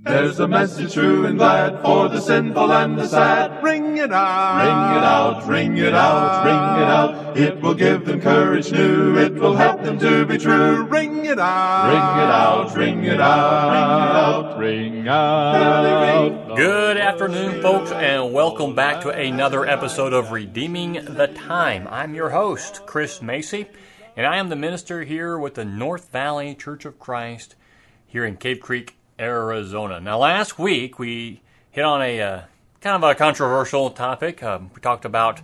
There's a message true and glad for the sinful and the sad. Ring it out. Ring it out, ring it out, ring it out. It will give them courage new. It will help them to be true. Ring it out. Ring it out, ring it out, ring it out. Ring out. Good afternoon, folks, and welcome back to another episode of Redeeming the Time. I'm your host, Chris Macy, and I am the minister here with the North Valley Church of Christ here in Cave Creek, Arizona. Now, last week we hit on a uh, kind of a controversial topic. Um, we talked about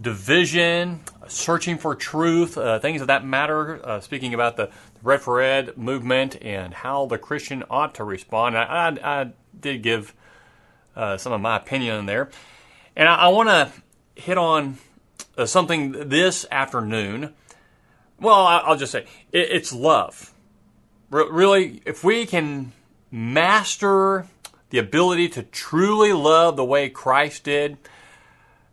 division, searching for truth, uh, things of that matter. Uh, speaking about the Red for Ed movement and how the Christian ought to respond. I, I, I did give uh, some of my opinion in there, and I, I want to hit on uh, something this afternoon. Well, I, will just say it, it's love. Really, if we can master the ability to truly love the way Christ did,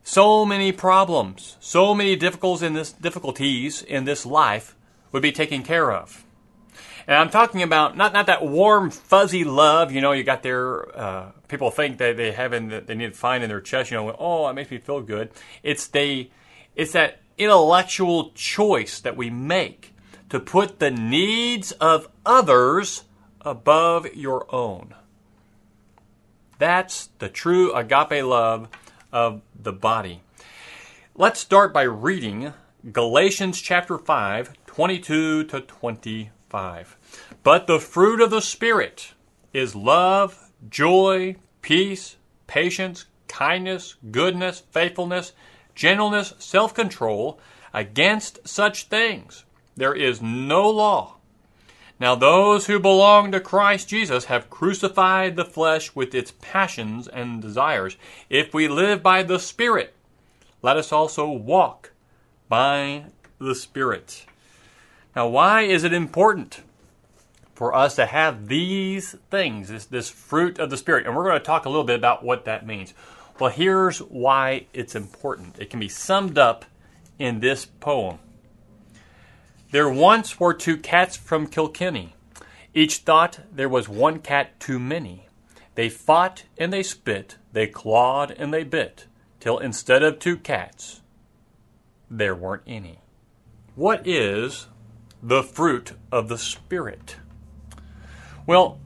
so many problems, so many difficulties in this difficulties in this life would be taken care of. And I'm talking about not not that warm fuzzy love, you know, you got their uh, people think that they have in that they need to find in their chest, you know, oh, it makes me feel good. It's they it's that intellectual choice that we make to put the needs of others above your own. That's the true agape love of the body. Let's start by reading Galatians chapter 5, 22 to 25. But the fruit of the Spirit is love, joy, peace, patience, kindness, goodness, faithfulness, gentleness, self control. Against such things there is no law. Now, those who belong to Christ Jesus have crucified the flesh with its passions and desires. If we live by the Spirit, let us also walk by the Spirit. Now, why is it important for us to have these things, this, this fruit of the Spirit? And we're going to talk a little bit about what that means. Well, here's why it's important. It can be summed up in this poem. There once were two cats from Kilkenny. Each thought there was one cat too many. They fought and they spit, they clawed and they bit, till instead of two cats, there weren't any. What is the fruit of the Spirit? Well,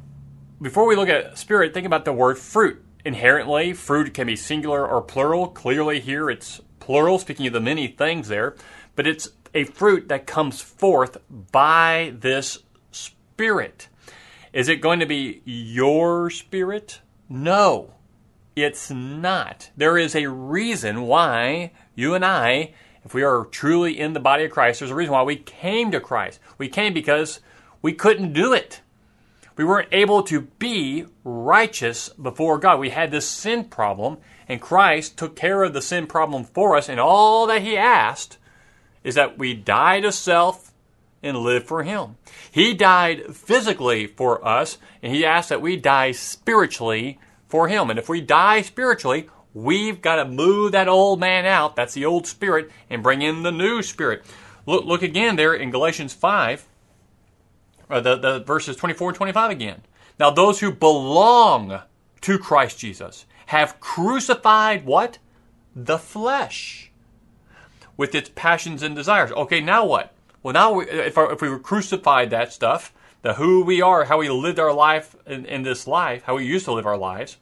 before we look at spirit, think about the word fruit. Inherently, fruit can be singular or plural. Clearly, here it's plural, speaking of the many things there, but it's a fruit that comes forth by this Spirit. Is it going to be your spirit? No, it's not. There is a reason why you and I, if we are truly in the body of Christ, there's a reason why we came to Christ. We came because we couldn't do it. We weren't able to be righteous before God. We had this sin problem, and Christ took care of the sin problem for us, and all that He asked is that we die to self and live for Him. He died physically for us, and He asked that we die spiritually for Him. And if we die spiritually, we've got to move that old man out, that's the old spirit, and bring in the new spirit. Look, look again there in Galatians 5, uh, the, the verses 24 and 25 again. Now, those who belong to Christ Jesus have crucified what? The flesh with its passions and desires. Okay, now what? Well, now we, if, our, if we crucified that stuff, the who we are, how we lived our life in, in this life, how we used to live our lives,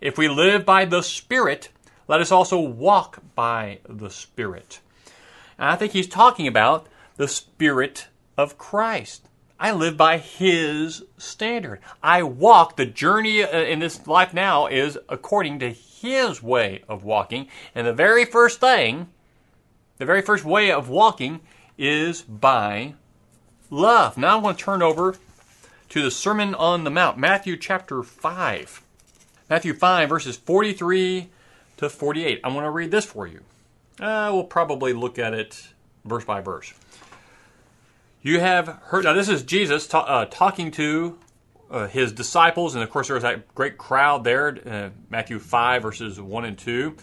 if we live by the Spirit, let us also walk by the Spirit. And I think he's talking about the Spirit of Christ. I live by His standard. I walk, the journey uh, in this life now is according to His way of walking. And the very first thing the very first way of walking is by love. Now I want to turn over to the Sermon on the Mount, Matthew chapter 5. Matthew 5, verses 43 to 48. I want to read this for you. Uh, we'll probably look at it verse by verse. You have heard, now this is Jesus ta- uh, talking to uh, his disciples, and of course there was that great crowd there, uh, Matthew 5, verses 1 and 2.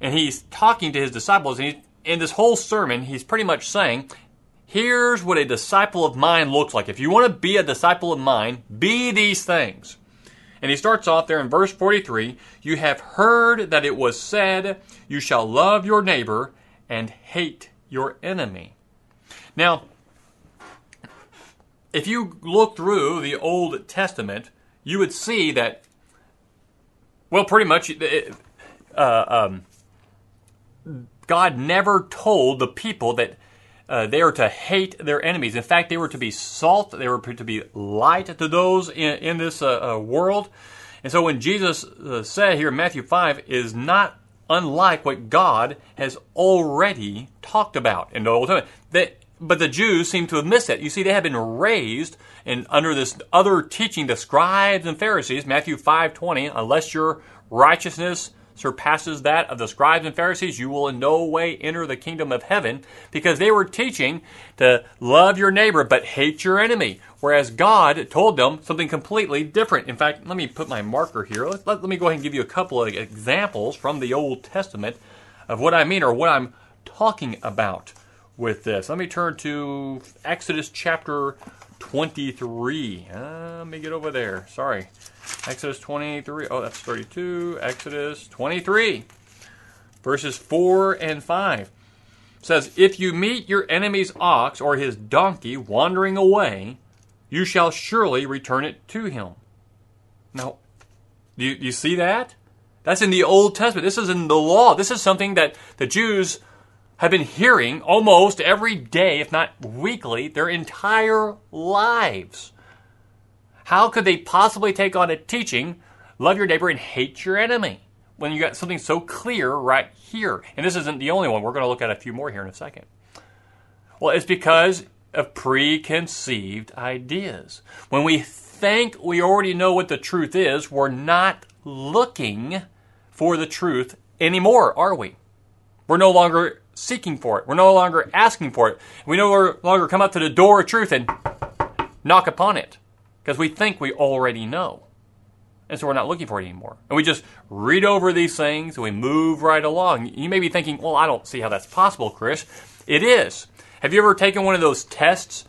And he's talking to his disciples, and he's in this whole sermon, he's pretty much saying, here's what a disciple of mine looks like. If you want to be a disciple of mine, be these things. And he starts off there in verse 43 You have heard that it was said, You shall love your neighbor and hate your enemy. Now, if you look through the Old Testament, you would see that, well, pretty much, uh, um, God never told the people that uh, they are to hate their enemies. In fact, they were to be salt, they were to be light to those in, in this uh, uh, world. And so when Jesus uh, said here in Matthew 5 is not unlike what God has already talked about in the Old Testament. That, but the Jews seem to have missed it. You see, they have been raised and under this other teaching, the scribes and Pharisees, Matthew 5:20, unless your righteousness surpasses that of the scribes and Pharisees, you will in no way enter the kingdom of heaven because they were teaching to love your neighbor but hate your enemy. Whereas God told them something completely different. In fact, let me put my marker here. Let, let, let me go ahead and give you a couple of examples from the Old Testament of what I mean or what I'm talking about with this. Let me turn to Exodus chapter 23. Uh, let me get over there. Sorry. Exodus 23. Oh, that's 32. Exodus 23, verses 4 and 5 says, If you meet your enemy's ox or his donkey wandering away, you shall surely return it to him. Now, do you, do you see that? That's in the Old Testament. This is in the law. This is something that the Jews have been hearing almost every day, if not weekly, their entire lives. How could they possibly take on a teaching, love your neighbor and hate your enemy, when you got something so clear right here? And this isn't the only one. We're going to look at a few more here in a second. Well, it's because of preconceived ideas. When we think we already know what the truth is, we're not looking for the truth anymore, are we? We're no longer seeking for it. We're no longer asking for it. We no longer come up to the door of truth and knock upon it because we think we already know. And so we're not looking for it anymore. And we just read over these things and we move right along. You may be thinking, well, I don't see how that's possible, Chris. It is. Have you ever taken one of those tests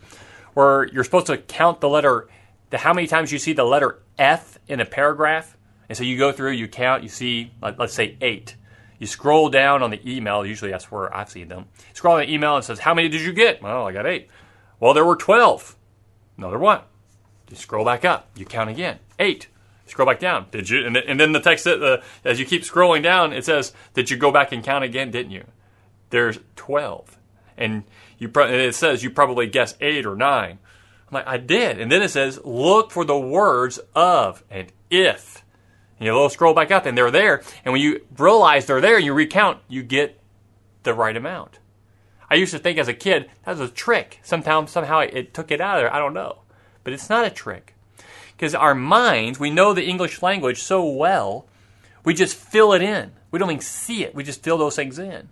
where you're supposed to count the letter, the, how many times you see the letter F in a paragraph? And so you go through, you count, you see, let's say eight. You scroll down on the email, usually that's where I've seen them. Scroll on the email and says, How many did you get? Well, I got eight. Well, there were 12. Another one. You scroll back up. You count again. Eight. Scroll back down. Did you? And, then the text, uh, as you keep scrolling down, it says, "Did you go back and count again? Didn't you?" There's twelve, and you. Pro- and it says you probably guessed eight or nine. I'm like, I did, and then it says, "Look for the words of and if." And you scroll back up, and they're there. And when you realize they're there, and you recount, you get the right amount. I used to think as a kid that was a trick. Sometimes somehow it took it out of there. I don't know. But it's not a trick. Because our minds, we know the English language so well, we just fill it in. We don't even see it. We just fill those things in.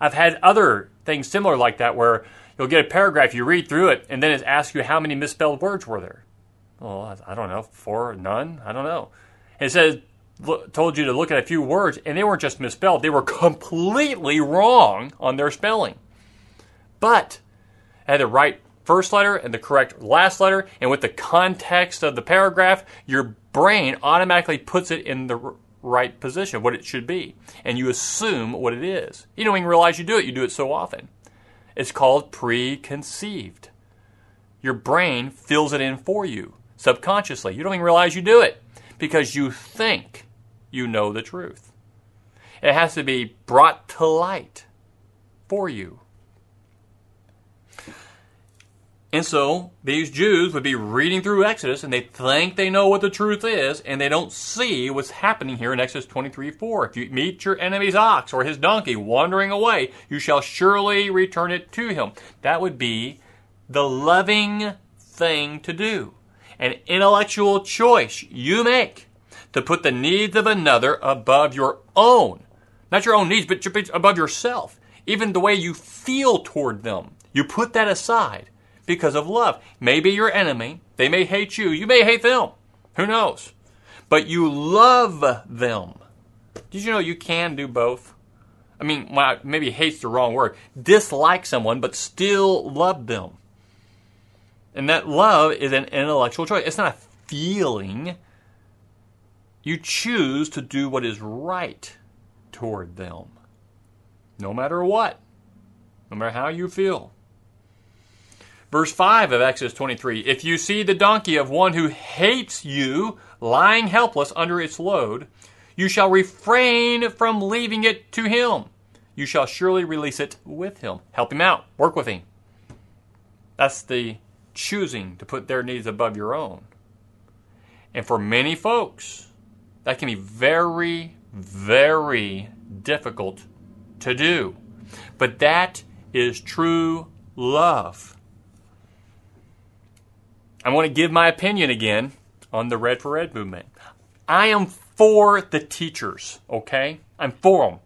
I've had other things similar like that where you'll get a paragraph, you read through it, and then it asks you how many misspelled words were there. Well, I don't know, four, none, I don't know. It says, told you to look at a few words, and they weren't just misspelled, they were completely wrong on their spelling. But I had the right first letter and the correct last letter, and with the context of the paragraph, your brain automatically puts it in the right position, what it should be, and you assume what it is. You don't even realize you do it, you do it so often. It's called preconceived. Your brain fills it in for you subconsciously. You don't even realize you do it because you think you know the truth. It has to be brought to light for you. And so these Jews would be reading through Exodus and they think they know what the truth is and they don't see what's happening here in Exodus 23 4. If you meet your enemy's ox or his donkey wandering away, you shall surely return it to him. That would be the loving thing to do. An intellectual choice you make to put the needs of another above your own. Not your own needs, but above yourself. Even the way you feel toward them. You put that aside because of love. Maybe your enemy, they may hate you, you may hate them. Who knows? But you love them. Did you know you can do both? I mean, maybe hate's the wrong word. Dislike someone, but still love them. And that love is an intellectual choice. It's not a feeling. you choose to do what is right toward them, no matter what, no matter how you feel. Verse 5 of Exodus 23 If you see the donkey of one who hates you lying helpless under its load, you shall refrain from leaving it to him. You shall surely release it with him. Help him out. Work with him. That's the choosing to put their needs above your own. And for many folks, that can be very, very difficult to do. But that is true love. I want to give my opinion again on the Red for Ed movement. I am for the teachers, okay? I'm for them.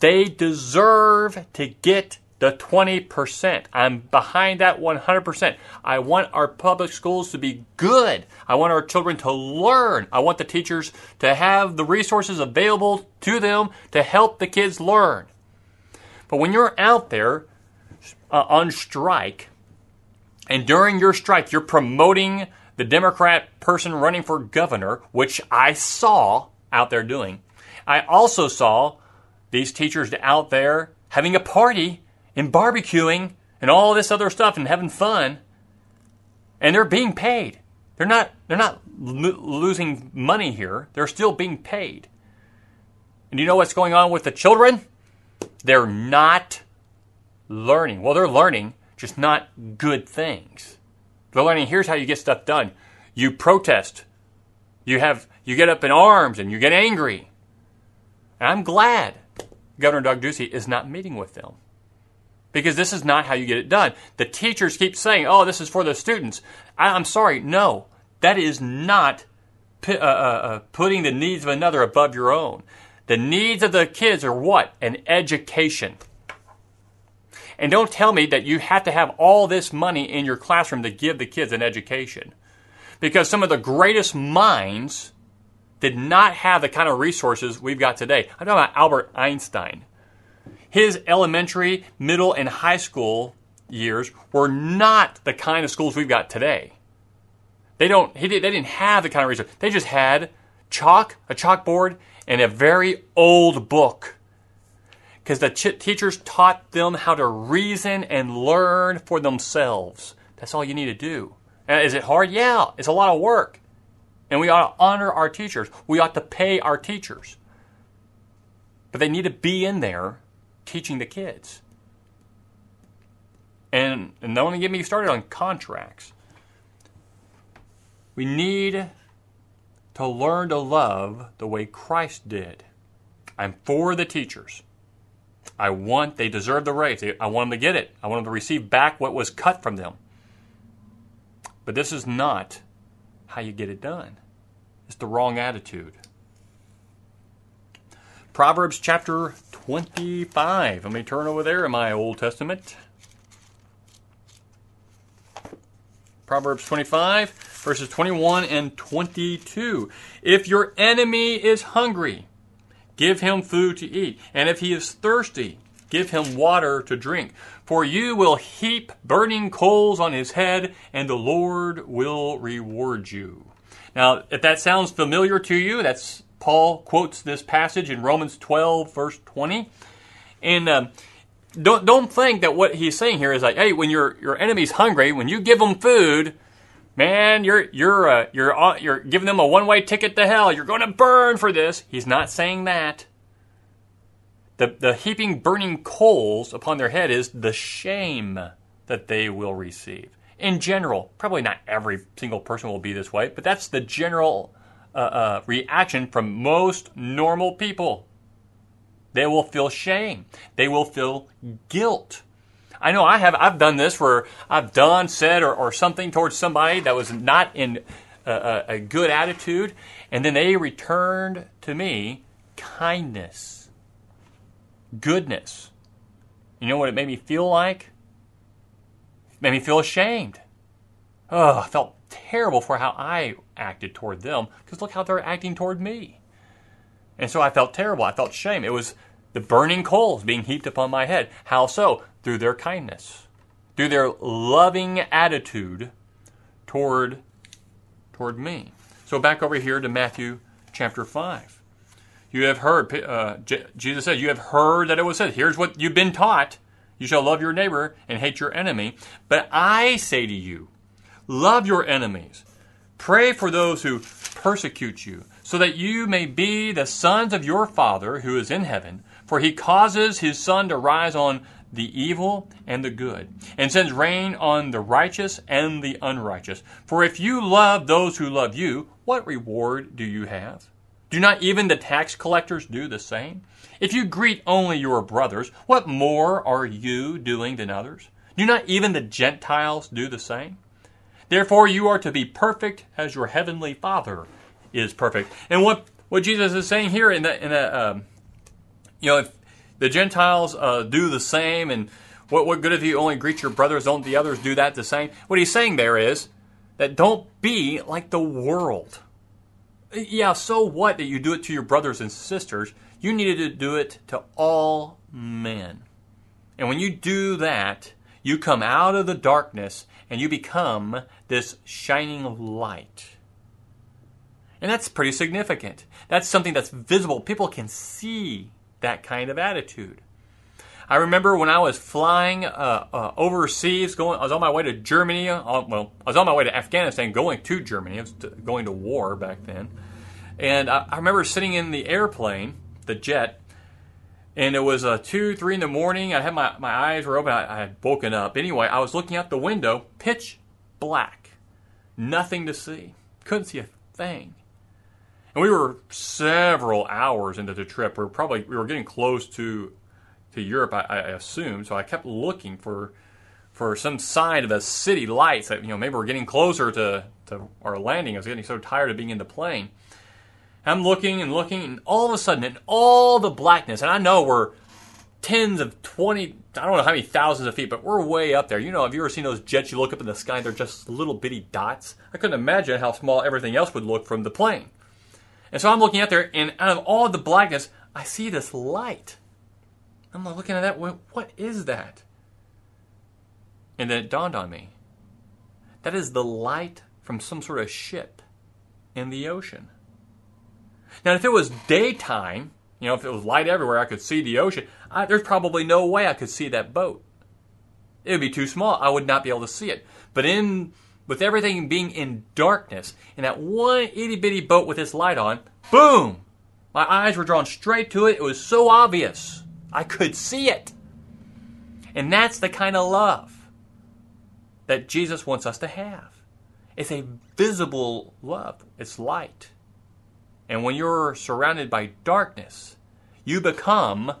They deserve to get the 20%. I'm behind that 100%. I want our public schools to be good. I want our children to learn. I want the teachers to have the resources available to them to help the kids learn. But when you're out there uh, on strike, and during your strike, you're promoting the Democrat person running for governor, which I saw out there doing. I also saw these teachers out there having a party and barbecuing and all this other stuff and having fun. And they're being paid. They're not they're not lo- losing money here. They're still being paid. And you know what's going on with the children? They're not learning. Well, they're learning, just not good things. They're learning here's how you get stuff done. You protest. You have you get up in arms and you get angry. And I'm glad Governor Doug Ducey is not meeting with them because this is not how you get it done. The teachers keep saying, oh, this is for the students. I, am sorry, no, that is not uh, uh, uh, putting the needs of another above your own. The needs of the kids are what? An education. And don't tell me that you have to have all this money in your classroom to give the kids an education. Because some of the greatest minds did not have the kind of resources we've got today. I'm talking about Albert Einstein his elementary, middle, and high school years were not the kind of schools we've got today. They don't. He did, they didn't have the kind of research. They just had chalk, a chalkboard, and a very old book. Because the ch- teachers taught them how to reason and learn for themselves. That's all you need to do. Uh, is it hard? Yeah, it's a lot of work. And we ought to honor our teachers. We ought to pay our teachers. But they need to be in there teaching the kids. And, and don't even get me started on contracts. We need to learn to love the way Christ did. I'm for the teachers. I want, they deserve the raise. I want them to get it. I want them to receive back what was cut from them. But this is not how you get it done. It's the wrong attitude. Proverbs chapter 25. Let me turn over there in my Old Testament. Proverbs 25, verses 21 and 22. If your enemy is hungry, give him food to eat. And if he is thirsty, give him water to drink. For you will heap burning coals on his head, and the Lord will reward you. Now, if that sounds familiar to you, that's Paul quotes this passage in Romans 12, verse 20. And um, don't, don't think that what he's saying here is like, hey, when your, your enemy's hungry, when you give them food, man, you're, you're, uh, you're, uh, you're giving them a one way ticket to hell. You're going to burn for this. He's not saying that. The, the heaping burning coals upon their head is the shame that they will receive. In general, probably not every single person will be this way, but that's the general uh, uh, reaction from most normal people. They will feel shame. They will feel guilt. I know I have. I've done this where I've done, said, or, or something towards somebody that was not in a, a good attitude, and then they returned to me kindness, goodness. You know what it made me feel like? It made me feel ashamed. Oh, I felt terrible for how I acted toward them because look how they're acting toward me. And so I felt terrible. I felt shame. It was the burning coals being heaped upon my head. How so? Through their kindness, through their loving attitude toward, toward me. So back over here to Matthew chapter 5. You have heard, uh, J- Jesus said, You have heard that it was said, Here's what you've been taught. You shall love your neighbor and hate your enemy. But I say to you, love your enemies. Pray for those who persecute you, so that you may be the sons of your Father who is in heaven. For he causes his sun to rise on the evil and the good, and sends rain on the righteous and the unrighteous. For if you love those who love you, what reward do you have? Do not even the tax collectors do the same? If you greet only your brothers, what more are you doing than others? Do not even the Gentiles do the same? Therefore, you are to be perfect as your heavenly Father is perfect. And what, what Jesus is saying here in that, in that um, you know, if the Gentiles uh, do the same, and what, what good if you only greet your brothers, don't the others do that the same? What he's saying there is that don't be like the world. Yeah, so what that you do it to your brothers and sisters? You needed to do it to all men. And when you do that, you come out of the darkness and you become this shining light. And that's pretty significant. That's something that's visible. People can see that kind of attitude. I remember when I was flying uh, uh, overseas, going, I was on my way to Germany. Uh, well, I was on my way to Afghanistan, going to Germany. I was to, going to war back then, and I, I, remember sitting in the airplane, the jet, and it was uh, two, three in the morning. I had my my eyes were open. I, I had woken up. Anyway, I was looking out the window, pitch black, nothing to see, couldn't see a thing. And we were several hours into the trip. We were probably we were getting close to to Europe, I, I assume. So I kept looking for for some sign of a city lights that you know maybe we're getting closer to, to our landing. I was getting so tired of being in the plane. I'm looking and looking, and all of a sudden, in all the blackness, and I know we're tens of 20, I don't know how many thousands of feet, but we're way up there. You know, have you ever seen those jets you look up in the sky, they're just little bitty dots? I couldn't imagine how small everything else would look from the plane. And so I'm looking out there, and out of all the blackness, I see this light. I'm looking at that. What is that? And then it dawned on me. That is the light from some sort of ship in the ocean. Now, if it was daytime, you know, if it was light everywhere, I could see the ocean. I, there's probably no way I could see that boat. It would be too small. I would not be able to see it. But in with everything being in darkness, and that one itty bitty boat with its light on, boom! My eyes were drawn straight to it. It was so obvious. I could see it. And that's the kind of love that Jesus wants us to have. It's a visible love, it's light. And when you're surrounded by darkness, you become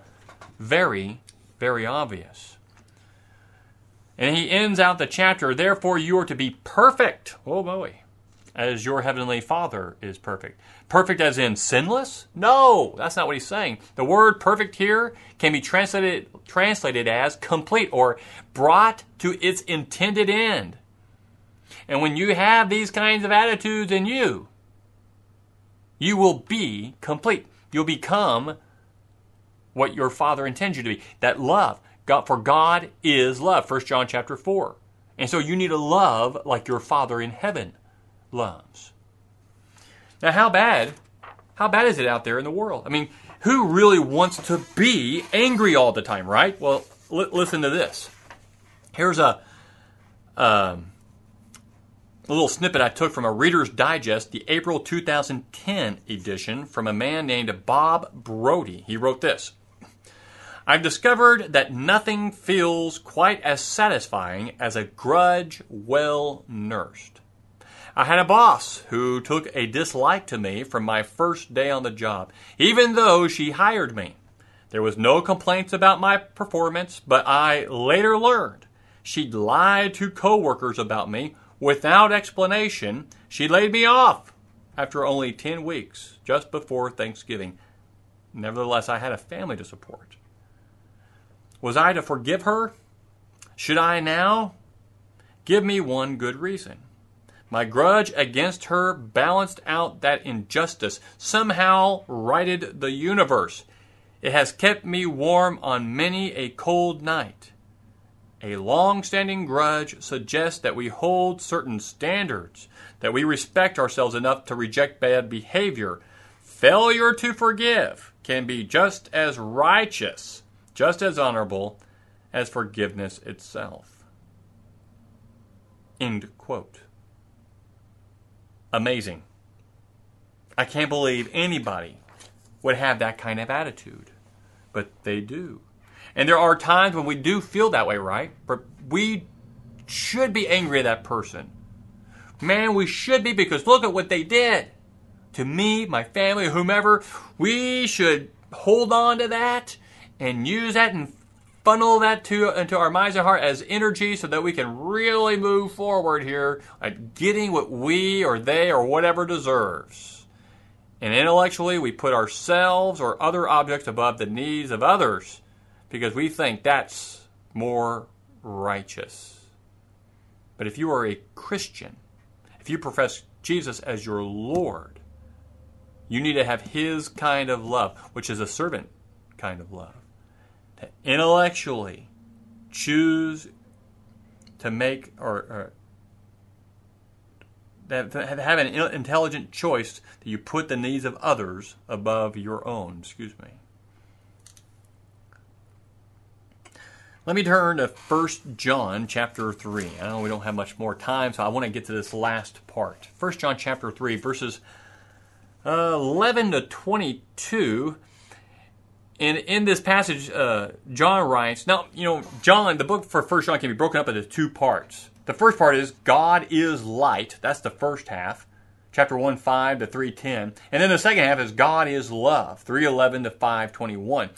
very, very obvious. And he ends out the chapter, therefore you are to be perfect. Oh boy. As your heavenly Father is perfect. Perfect as in sinless? No, that's not what he's saying. The word perfect here can be translated translated as complete or brought to its intended end. And when you have these kinds of attitudes in you, you will be complete. You'll become what your Father intends you to be. That love, God, for God is love. 1 John chapter 4. And so you need to love like your Father in heaven loves. Now, how bad? How bad is it out there in the world? I mean, who really wants to be angry all the time, right? Well, l- listen to this. Here's a, um, a little snippet I took from a Reader's Digest, the April 2010 edition, from a man named Bob Brody. He wrote this I've discovered that nothing feels quite as satisfying as a grudge well nursed. I had a boss who took a dislike to me from my first day on the job, even though she hired me. There was no complaints about my performance, but I later learned she'd lied to coworkers about me without explanation. She laid me off after only 10 weeks, just before Thanksgiving. Nevertheless, I had a family to support. Was I to forgive her? Should I now? Give me one good reason. My grudge against her balanced out that injustice, somehow righted the universe. It has kept me warm on many a cold night. A long standing grudge suggests that we hold certain standards, that we respect ourselves enough to reject bad behavior, failure to forgive can be just as righteous, just as honorable as forgiveness itself. End quote. Amazing. I can't believe anybody would have that kind of attitude, but they do. And there are times when we do feel that way, right? But we should be angry at that person. Man, we should be because look at what they did to me, my family, whomever. We should hold on to that and use that and funnel that to into our minds and heart as energy so that we can really move forward here at getting what we or they or whatever deserves. And intellectually, we put ourselves or other objects above the needs of others because we think that's more righteous. But if you are a Christian, if you profess Jesus as your Lord, you need to have His kind of love, which is a servant kind of love. To intellectually choose to make or, or that have an intelligent choice that you put the needs of others above your own. Excuse me. Let me turn to 1 John chapter 3. I know we don't have much more time, so I want to get to this last part. 1 John chapter 3, verses uh, 11 to 22. And in this passage, uh, John writes, now, you know, John, the book for 1 John can be broken up into two parts. The first part is God is light. That's the first half. Chapter 1, 5 to 310. And then the second half is God is love, 311 to 521.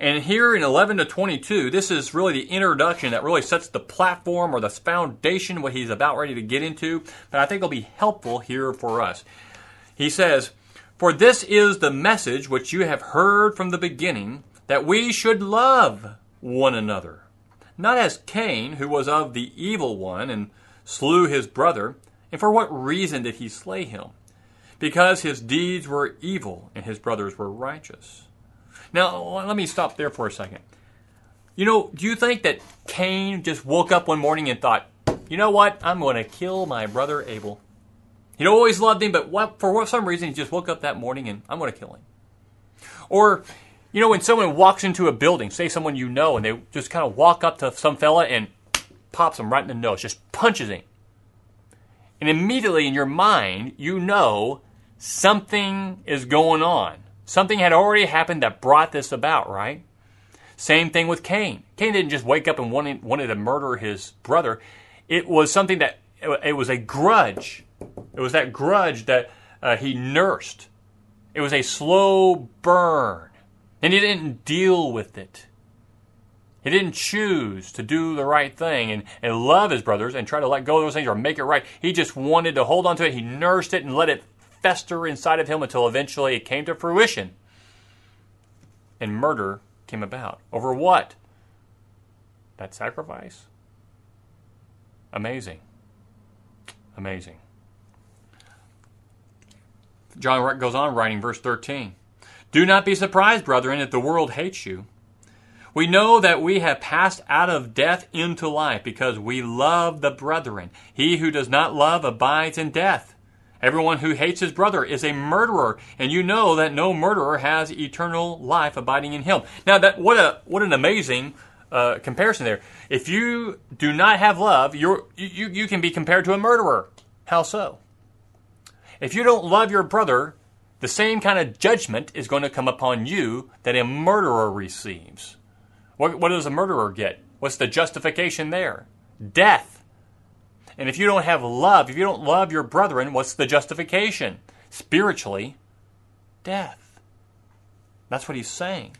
And here in 11 to 22, this is really the introduction that really sets the platform or the foundation, what he's about ready to get into. But I think it'll be helpful here for us. He says, For this is the message which you have heard from the beginning, that we should love one another. Not as Cain, who was of the evil one and slew his brother. And for what reason did he slay him? Because his deeds were evil and his brothers were righteous. Now, let me stop there for a second. You know, do you think that Cain just woke up one morning and thought, you know what, I'm going to kill my brother Abel? He'd always loved him, but what, for some reason he just woke up that morning and I'm going to kill him. Or, you know, when someone walks into a building, say someone you know, and they just kind of walk up to some fella and pops him right in the nose, just punches him. And immediately in your mind, you know something is going on. Something had already happened that brought this about, right? Same thing with Cain. Cain didn't just wake up and wanted, wanted to murder his brother. It was something that, it was a grudge. It was that grudge that uh, he nursed. It was a slow burn. And he didn't deal with it. He didn't choose to do the right thing and, and love his brothers and try to let go of those things or make it right. He just wanted to hold on to it. He nursed it and let it fester inside of him until eventually it came to fruition. And murder came about. Over what? That sacrifice? Amazing. Amazing. John goes on writing, verse 13. Do not be surprised, brethren, if the world hates you. We know that we have passed out of death into life because we love the brethren. He who does not love abides in death. Everyone who hates his brother is a murderer, and you know that no murderer has eternal life abiding in him. Now, that what a what an amazing uh, comparison there. If you do not have love, you're, you you can be compared to a murderer. How so? If you don't love your brother, the same kind of judgment is going to come upon you that a murderer receives. What, what does a murderer get? What's the justification there? Death. And if you don't have love, if you don't love your brethren, what's the justification? Spiritually, death. That's what he's saying.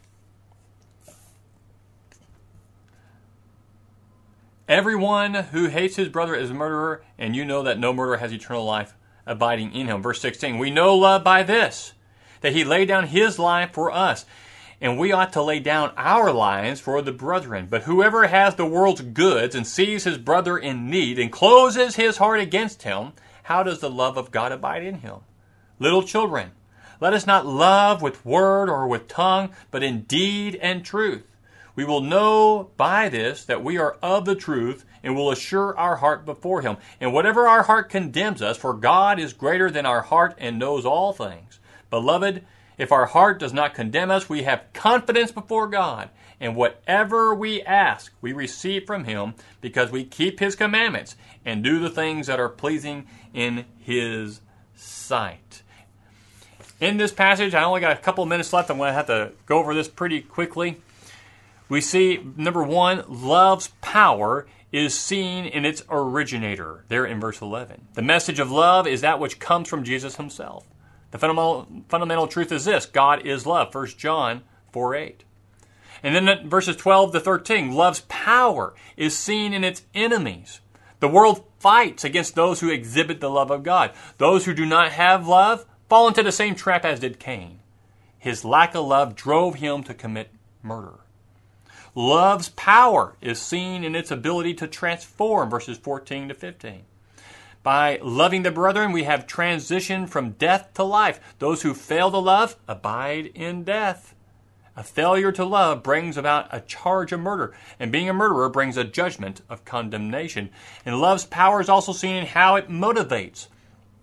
Everyone who hates his brother is a murderer, and you know that no murderer has eternal life abiding in him. Verse 16 We know love by this, that he laid down his life for us and we ought to lay down our lives for the brethren. But whoever has the world's goods and sees his brother in need and closes his heart against him, how does the love of God abide in him? Little children, let us not love with word or with tongue, but in deed and truth. We will know by this that we are of the truth and will assure our heart before him. And whatever our heart condemns us, for God is greater than our heart and knows all things. Beloved, if our heart does not condemn us, we have confidence before God. And whatever we ask, we receive from Him because we keep His commandments and do the things that are pleasing in His sight. In this passage, I only got a couple minutes left. I'm going to have to go over this pretty quickly. We see, number one, love's power is seen in its originator, there in verse 11. The message of love is that which comes from Jesus himself. The fundamental, fundamental truth is this God is love, 1 John 4 8. And then verses 12 to 13, love's power is seen in its enemies. The world fights against those who exhibit the love of God. Those who do not have love fall into the same trap as did Cain. His lack of love drove him to commit murder. Love's power is seen in its ability to transform, verses 14 to 15. By loving the brethren, we have transitioned from death to life. Those who fail to love abide in death. A failure to love brings about a charge of murder, and being a murderer brings a judgment of condemnation. And love's power is also seen in how it motivates.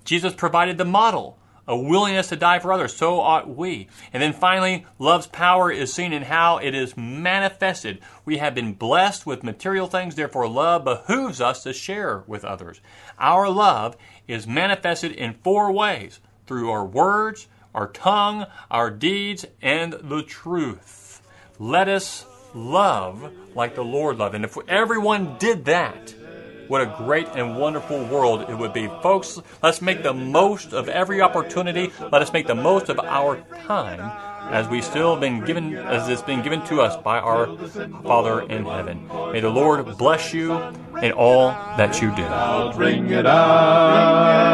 Jesus provided the model a willingness to die for others, so ought we. And then finally, love's power is seen in how it is manifested. We have been blessed with material things, therefore, love behooves us to share with others. Our love is manifested in four ways through our words, our tongue, our deeds, and the truth. Let us love like the Lord loved. And if everyone did that, what a great and wonderful world it would be. Folks, let's make the most of every opportunity. Let us make the most of our time as we still been given as it's been given to us by our Father in heaven. May the Lord bless you in all that you do. Ring it out.